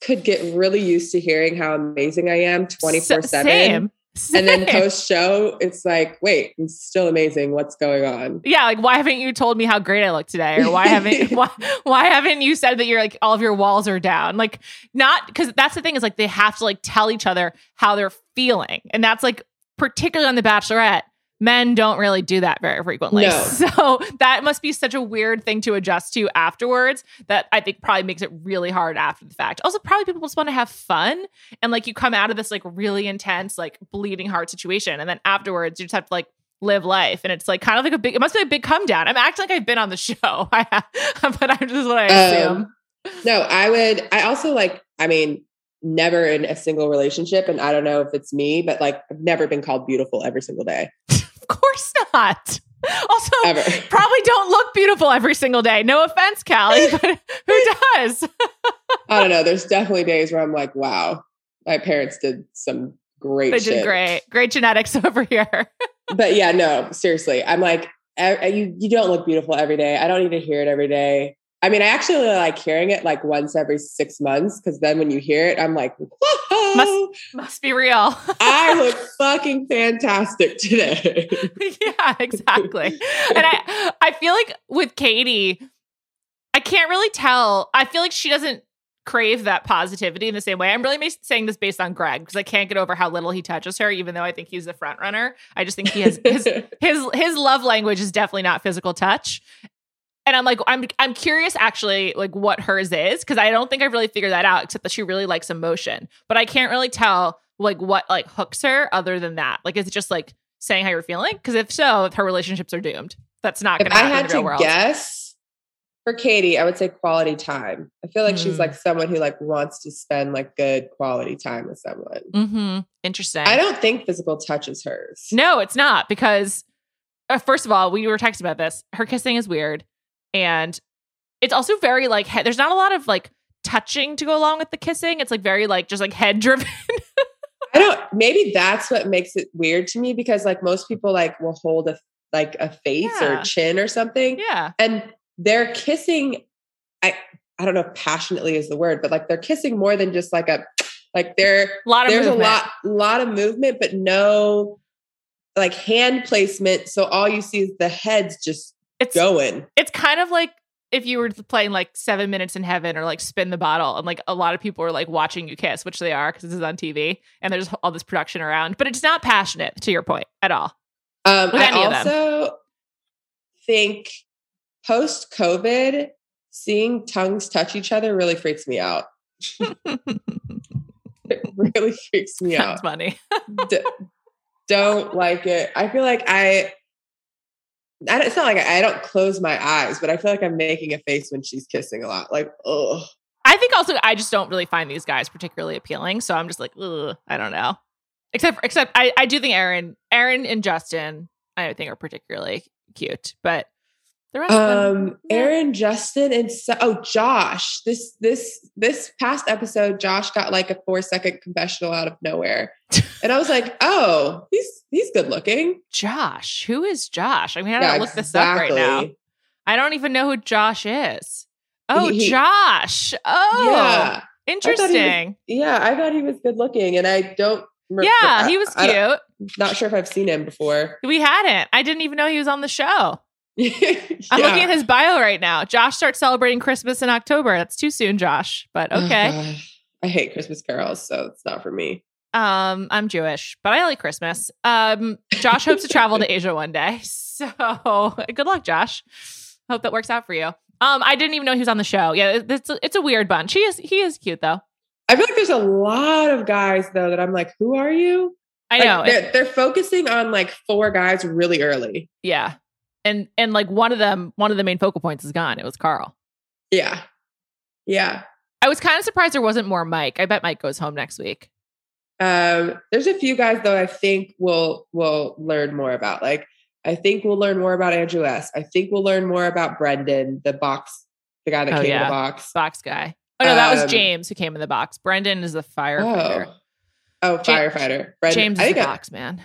could get really used to hearing how amazing I am 24 S- 7. Same. And then post show, it's like, wait, I'm still amazing. What's going on? Yeah, like why haven't you told me how great I look today, or why haven't why why haven't you said that you're like all of your walls are down? Like not because that's the thing is like they have to like tell each other how they're feeling, and that's like particularly on the Bachelorette. Men don't really do that very frequently, No. so that must be such a weird thing to adjust to afterwards. That I think probably makes it really hard after the fact. Also, probably people just want to have fun, and like you come out of this like really intense, like bleeding heart situation, and then afterwards you just have to like live life and it's like kind of like a big it must be a big come down i'm acting like i've been on the show I have, but i'm just what i assume Um, no, I would, I also like, I mean, never in a single relationship. And I don't know if it's me, but like, I've never been called beautiful every single day, course not also ever. probably don't look beautiful every single day no offense callie but who does I don't know. There's definitely days where I'm like, wow, my parents did some great they shit. did great great genetics over here But yeah, no, seriously. I'm like, e- uh, you, you don't look beautiful every day. I don't need to hear it every day. I mean, I actually really like hearing it like once every six months because then when you hear it, I'm like, whoa, Must- must be real I look fucking fantastic today. yeah, exactly. and I I feel like with Katie, I can't really tell. I feel like she doesn't crave that positivity in the same way. I'm really saying this based on Greg because I can't get over how little he touches her, even though I think he's the front runner. I just think he has his his his love language is definitely not physical touch. And I'm like, I'm I'm curious actually, like what hers is, because I don't think I've really figured that out, except that she really likes emotion. But I can't really tell like what like hooks her other than that. Like, is it just like saying how you're feeling? Because if so, if her relationships are doomed. That's not if gonna I had in the real to world. guess for Katie, I would say quality time. I feel like she's Mm. like someone who like wants to spend like good quality time with someone. Mm-hmm. Interesting. I don't think physical touch is hers. No, it's not because uh, first of all, we were texting about this. Her kissing is weird, and it's also very like he- there's not a lot of like touching to go along with the kissing. It's like very like just like head driven. I don't. Maybe that's what makes it weird to me because like most people like will hold a like a face Yeah. or chin or something, yeah, and they're kissing. I I don't know if passionately is the word, but like they're kissing more than just like a like they're a lot of there's movement. a lot lot of movement, but no like hand placement. So all you see is the heads just It's going. it's kind of like if you were playing like Seven Minutes in Heaven or like Spin the Bottle, and like a lot of people are like watching you kiss, which they are because this is on TV, and there's all this production around, but it's not passionate to your point at all. Um, I any of them. also think post COVID, seeing tongues touch each other really freaks me out. It really freaks me That's out. funny. D- don't like it. I feel like I. It's not like I, I don't close my eyes, but I feel like I'm making a face when she's kissing a lot. Like, oh, I think also I just don't really find these guys particularly appealing. So I'm just like, Ugh, I don't know. Except except I, I do think Aaron, Aaron and Justin, I think are particularly cute. But the rest um, yeah. Aaron, Justin, and so, oh, Josh. This this this past episode, Josh got like a four second confessional out of nowhere, and I was like, oh, he's he's good looking. Josh. Who is Josh? I mean, I gotta look this up right now. I don't even know who Josh is. Oh, He- he- Josh. Oh, Yeah, interesting. yeah. I thought he was good looking, and I don't. Yeah, I- he was cute. don't- not sure if I've seen him before. we hadn't. I didn't even know he was on the show. Yeah. I'm looking at his bio right now. Josh starts celebrating Christmas in October. That's too soon, Josh. But Oh, okay. God. I hate Christmas carols, so it's not for me. Um, I'm Jewish, but I like Christmas. Um, Josh hopes to travel to Asia one day. So good luck, Josh. Hope that works out for you. Um, I didn't even know he was on the show. Yeah, it's a, it's a weird bunch. He is he is cute though. I feel like there's a lot of guys though that I'm like, who are you? I Like, know. they're, they're focusing on like four guys really early. yeah. And and like one of them, one of the main focal points is gone. It was Karl. Yeah, yeah. I was kind of surprised there wasn't more Mike. I bet Mike goes home next week. Um, there's a few guys though I think we'll we'll learn more about. Like I think we'll learn more about Andrew S. I think we'll learn more about Brendan, the box the guy that Oh, came in the box. Box guy. Oh no, that was Um, James who came in the box. Brendan is the firefighter. Oh, oh, firefighter. Brendan. James is the. I- box man.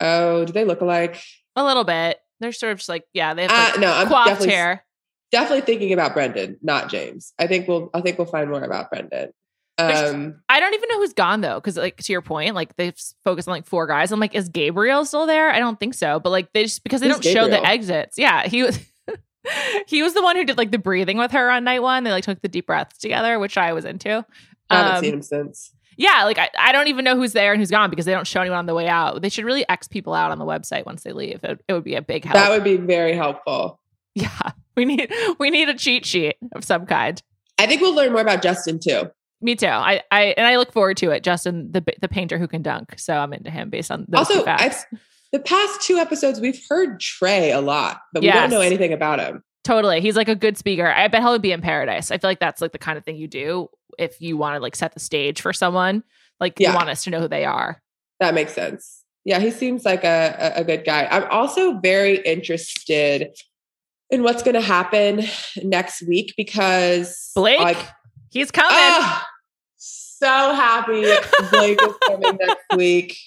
oh, do they look alike? A little bit. They're sort of just like yeah, they have Uh, no, I'm definitely hair. definitely thinking about Brendan, not James. I think we'll I think we'll find more about Brendan. Um, I don't even know who's gone though, because like to your point, like they've s- focused on like four guys. I'm like, is Gabriel still there? I don't think so. But like they just because they don't show the exits. Yeah, he was. he was the one who did like the breathing with her on night one. They like took the deep breaths together, which I was into. I haven't Um, seen him since. Yeah, like I, I don't even know who's there and who's gone because they don't show anyone on the way out. They should really X people out on the website once they leave. It, it would be a big help. That would be very helpful. yeah, we need we need a cheat sheet of some kind. I think we'll learn more about Justin too. Me too. I, I and I look forward to it. Justin, the the painter who can dunk. So I'm into him based on those two also, facts. I've, the past two episodes we've heard Trey a lot, but we don't know anything about him. Totally. He's like a good speaker. I bet he'll be in paradise. I feel like that's like the kind of thing you do if you want to like set the stage for someone. Like Yeah. you want us to know who they are. That makes sense. Yeah, he seems like a, a, good guy. I'm also very interested in what's going to happen next week because Blake, like, he's coming. ah, so happy Blake is coming next week.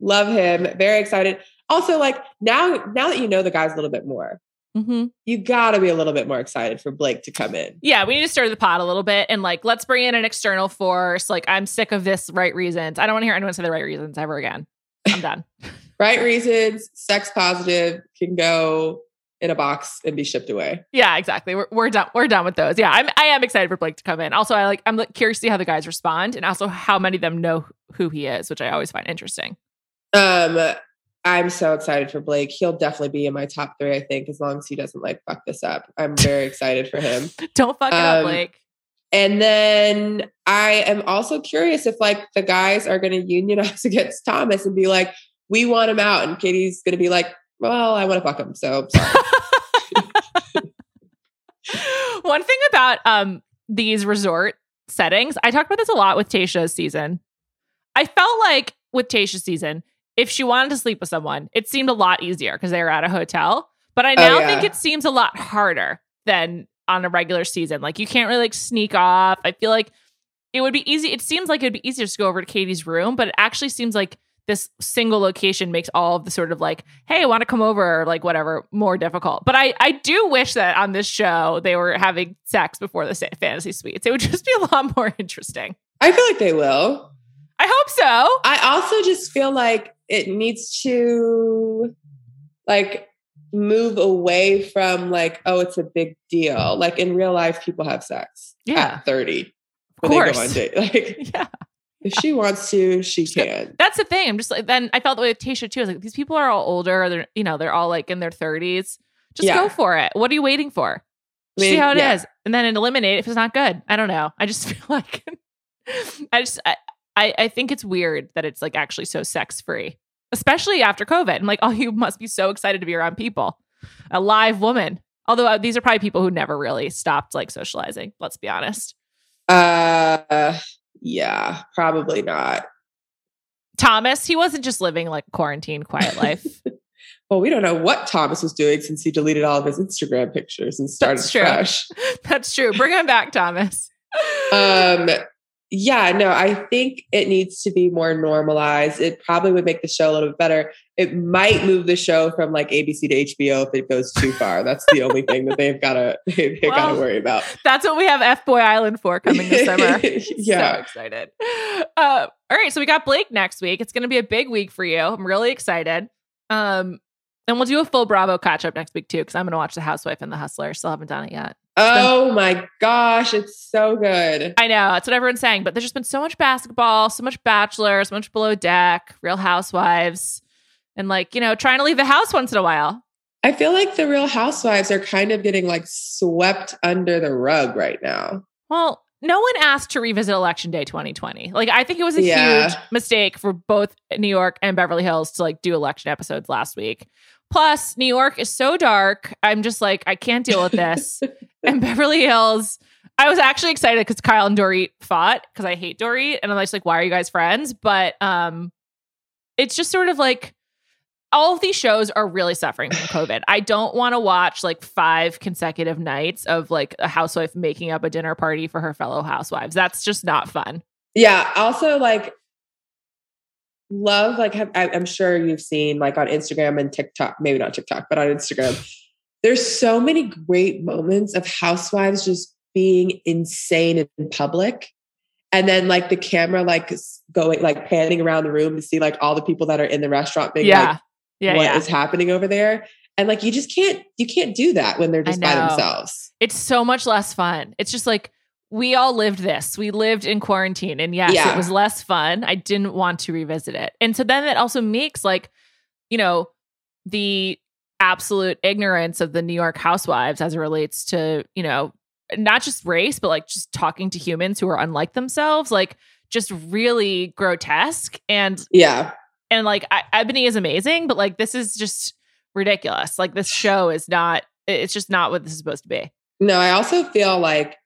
Love him. Very excited. Also, like now, now that you know the guys a little bit more, Mhm. you got to be a little bit more excited for Blake to come in. Yeah, we need to stir the pot a little bit and like let's bring in an external force. Like I'm sick of this right reasons. I don't want to hear anyone say the right reasons ever again. I'm done. Right reasons, sex positive, can go in a box and be shipped away. yeah, exactly. We're, we're done. We're done with those. Yeah, I'm I am excited for Blake to come in. Also, I like I'm like, curious to see how the guys respond and also how many of them know who he is, which I always find interesting. Um, I'm so excited for Blake. He'll definitely be in my top three, I think, as long as he doesn't like fuck this up. I'm very excited for him. Don't fuck it up, Um, Blake. And then I am also curious if like the guys are going to unionize against Thomas and be like, we want him out. And Katie's going to be like, well, I want to fuck him. So sorry. One thing about um these resort settings, I talked about this a lot with Tayshia's season. I felt like with Tayshia's season, if she wanted to sleep with someone, it seemed a lot easier because they were at a hotel. But I Oh, now yeah. think it seems a lot harder than on a regular season. Like you can't really like sneak off. I feel like it would be easy. It seems like it'd be easier to go over to Katie's room, but it actually seems like this single location makes all of the sort of like, hey, I want to come over, or like whatever, more difficult. But I, I do wish that on this show they were having sex before the fantasy suites. It would just be a lot more interesting. I feel like they will. I hope so. I also just feel like it needs to like move away from like, oh, it's a big deal. Like in real life, people have sex Yeah. at 30. Of when they go course. on date. Like Yeah. if she wants to, she can. That's the thing. I'm just like then I felt the way with Tayshia too. I was like, these people are all older. They're you know, they're all like in their 30s. Just Yeah. go for it. What are you waiting for? I See how it is, yeah. and then eliminate if it's not good. I don't know. I just feel like I just I, I I think it's weird that it's like actually so sex free, especially after COVID. And like, oh, you must be so excited to be around people, a live woman. Although uh, these are probably people who never really stopped like socializing. Let's be honest. Uh yeah, probably not. Thomas, he wasn't just living like quarantine quiet life. Well, we don't know what Thomas was doing since he deleted all of his Instagram pictures and started That's true. fresh. That's true. Bring him back, Thomas. Um, yeah, no, I think it needs to be more normalized. It probably would make the show a little bit better. It might move the show from like ABC to HBO if it goes too far. That's the only thing that they've got to they've got to worry about. That's what we have F Boy Island for coming this summer. Yeah. So excited. Uh, all right. So we got Blake next week. It's going to be a big week for you. I'm really excited. Um, and we'll do a full Bravo catch up next week too, because I'm going to watch The Housewife and The Hustler. Still haven't done it yet. Oh my gosh, it's so good. I know that's what everyone's saying, but there's just been so much basketball, so much Bachelor, so much Below Deck, Real Housewives, and like you know, trying to leave the house once in a while. I feel like the Real Housewives are kind of getting like swept under the rug right now. Well, no one asked to revisit Election Day 2020. Like, I think it was a Yeah. huge mistake for both New York and Beverly Hills to like do election episodes last week. Plus, New York is so dark. I'm just like, I can't deal with this. and Beverly Hills, I was actually excited because Kyle and Dorit fought because I hate Dorit. And I'm just like, why are you guys friends? But um, it's just sort of like, all of these shows are really suffering from COVID. I don't want to watch like five consecutive nights of like a housewife making up a dinner party for her fellow housewives. That's just not fun. Yeah. Also, like, love, like, have, I, I'm sure you've seen like on Instagram and TikTok, maybe not TikTok, but on Instagram, there's so many great moments of housewives just being insane in public. And then like the camera like going like panning around the room to see like all the people that are in the restaurant being Yeah. like, Yeah. what yeah. is happening over there. And like you just can't you can't do that when they're just by themselves. it's so much less fun. It's just like we all lived this. We lived in quarantine. And yes, Yeah. it was less fun. I didn't want to revisit it. And so then it also makes like, you know, the absolute ignorance of the New York housewives as it relates to, you know, not just race, but like just talking to humans who are unlike themselves, like just really grotesque. And Yeah. and like I, Ebony is amazing, but like this is just ridiculous. Like this show is not. It's just not what this is supposed to be. No, I also feel like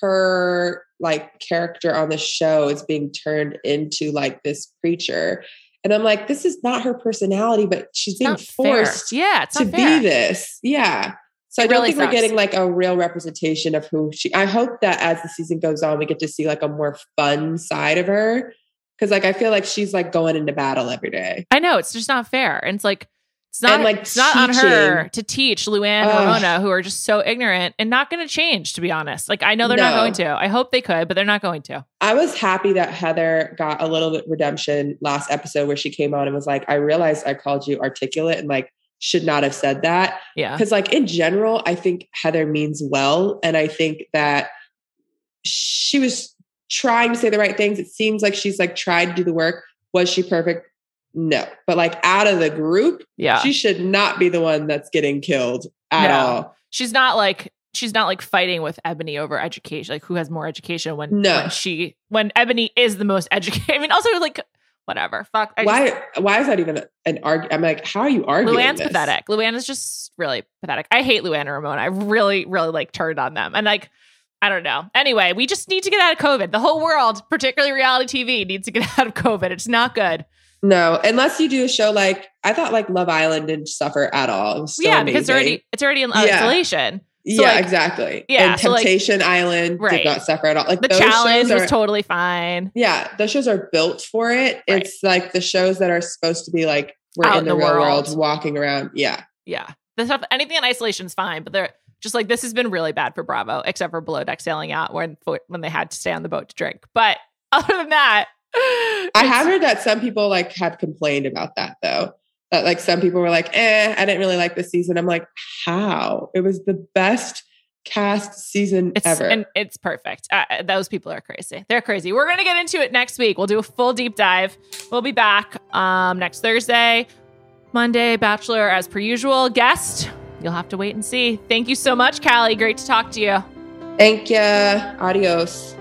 her like character on the show is being turned into like this preacher. And I'm like, this is not her personality, but she's being not fair. forced Yeah, to be this. Yeah. So I don't really think we're getting like a real representation of who she I hope that as the season goes on, we get to see like a more fun side of her. Cause like I feel like she's like going into battle every day. I know it's just not fair, and it's like it's not And, like, it's not on her to teach Luann and Ugh. Ramona, who are just so ignorant and not going to change. To be honest, like I know they're not going to. I hope they could, but they're not going to. I was happy that Heather got a little bit redemption last episode where she came on and was like, I realized I called you articulate and like should not have said that. Yeah, Because like in general, I think Heather means well. And I think that she was trying to say the right things. It seems like she's like tried to do the work. Was she perfect? No. But like out of the group, yeah. she should not be the one that's getting killed at No. all. she's not like she's not like fighting with Ebony over education, like who has more education when No. when she when Ebony is the most educated. I mean, also like whatever. Fuck. I why Just, why is that even an argument? I'm like, how are you arguing? Luann's this? pathetic. Luann is just really pathetic. I hate Luann and Ramona. I really, really like turned on them. And like, I don't know. Anyway, we just need to get out of COVID. The whole world, particularly reality TV, needs to get out of COVID. It's not good. No, unless you do a show like I thought like Love Island didn't suffer at all. It was still yeah, because it's already it's already in Yeah. isolation. yeah, like- exactly. yeah, and so, like- Temptation Island Right. did not suffer at all. Like The challenge shows was totally fine. yeah, those shows are built for it. Right. It's like the shows that are supposed to be like we're Out in in the, the real world. world. walking around. Yeah, Yeah. The stuff anything in isolation is fine, but they're just like this has been really bad for Bravo, except for below deck sailing out when when they had to stay on the boat to drink. But other than that, I have heard that some people like have complained about that though. That like some people were like, "Eh, I didn't really like this season." I'm like, "How? It was the best cast season It's ever." and it's perfect. Uh, those people are crazy. They're crazy. We're gonna get into it next week. We'll do a full deep dive. We'll be back um, next Thursday, Monday. Bachelor as per usual. Guest. You'll have to wait and see. Thank you so much, Callie. Great to talk to you. Thank you. Adios.